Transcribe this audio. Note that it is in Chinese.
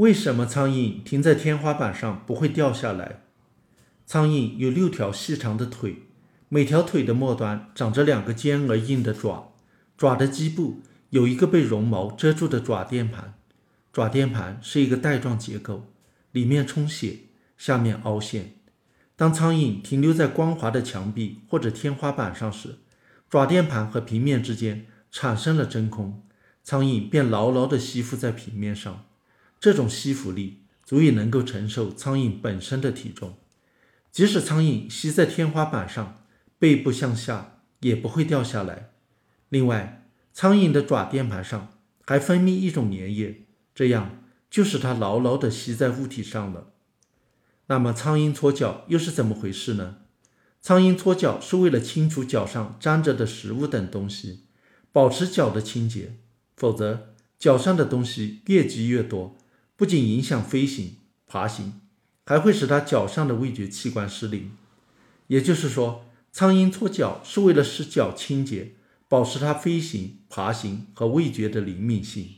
为什么苍蝇停在天花板上不会掉下来？苍蝇有六条细长的腿，每条腿的末端长着两个尖而硬的爪，爪的基部有一个被绒毛遮住的爪垫盘，爪垫盘是一个带状结构，里面充血，下面凹陷。当苍蝇停留在光滑的墙壁或者天花板上时，爪垫盘和平面之间产生了真空，苍蝇便牢牢地吸附在平面上。这种吸附力足以能够承受苍蝇本身的体重。即使苍蝇吸在天花板上，背部向下也不会掉下来。另外，苍蝇的爪垫盘上还分泌一种粘液，这样就使它牢牢地吸在物体上了。那么，苍蝇搓脚又是怎么回事呢？苍蝇搓脚是为了清除脚上粘着的食物等东西，保持脚的清洁。否则，脚上的东西越积越多，不仅影响飞行、爬行。还会使它脚上的味觉器官失灵，也就是说，苍蝇搓脚是为了使脚清洁，保持它飞行、爬行和味觉的灵敏性。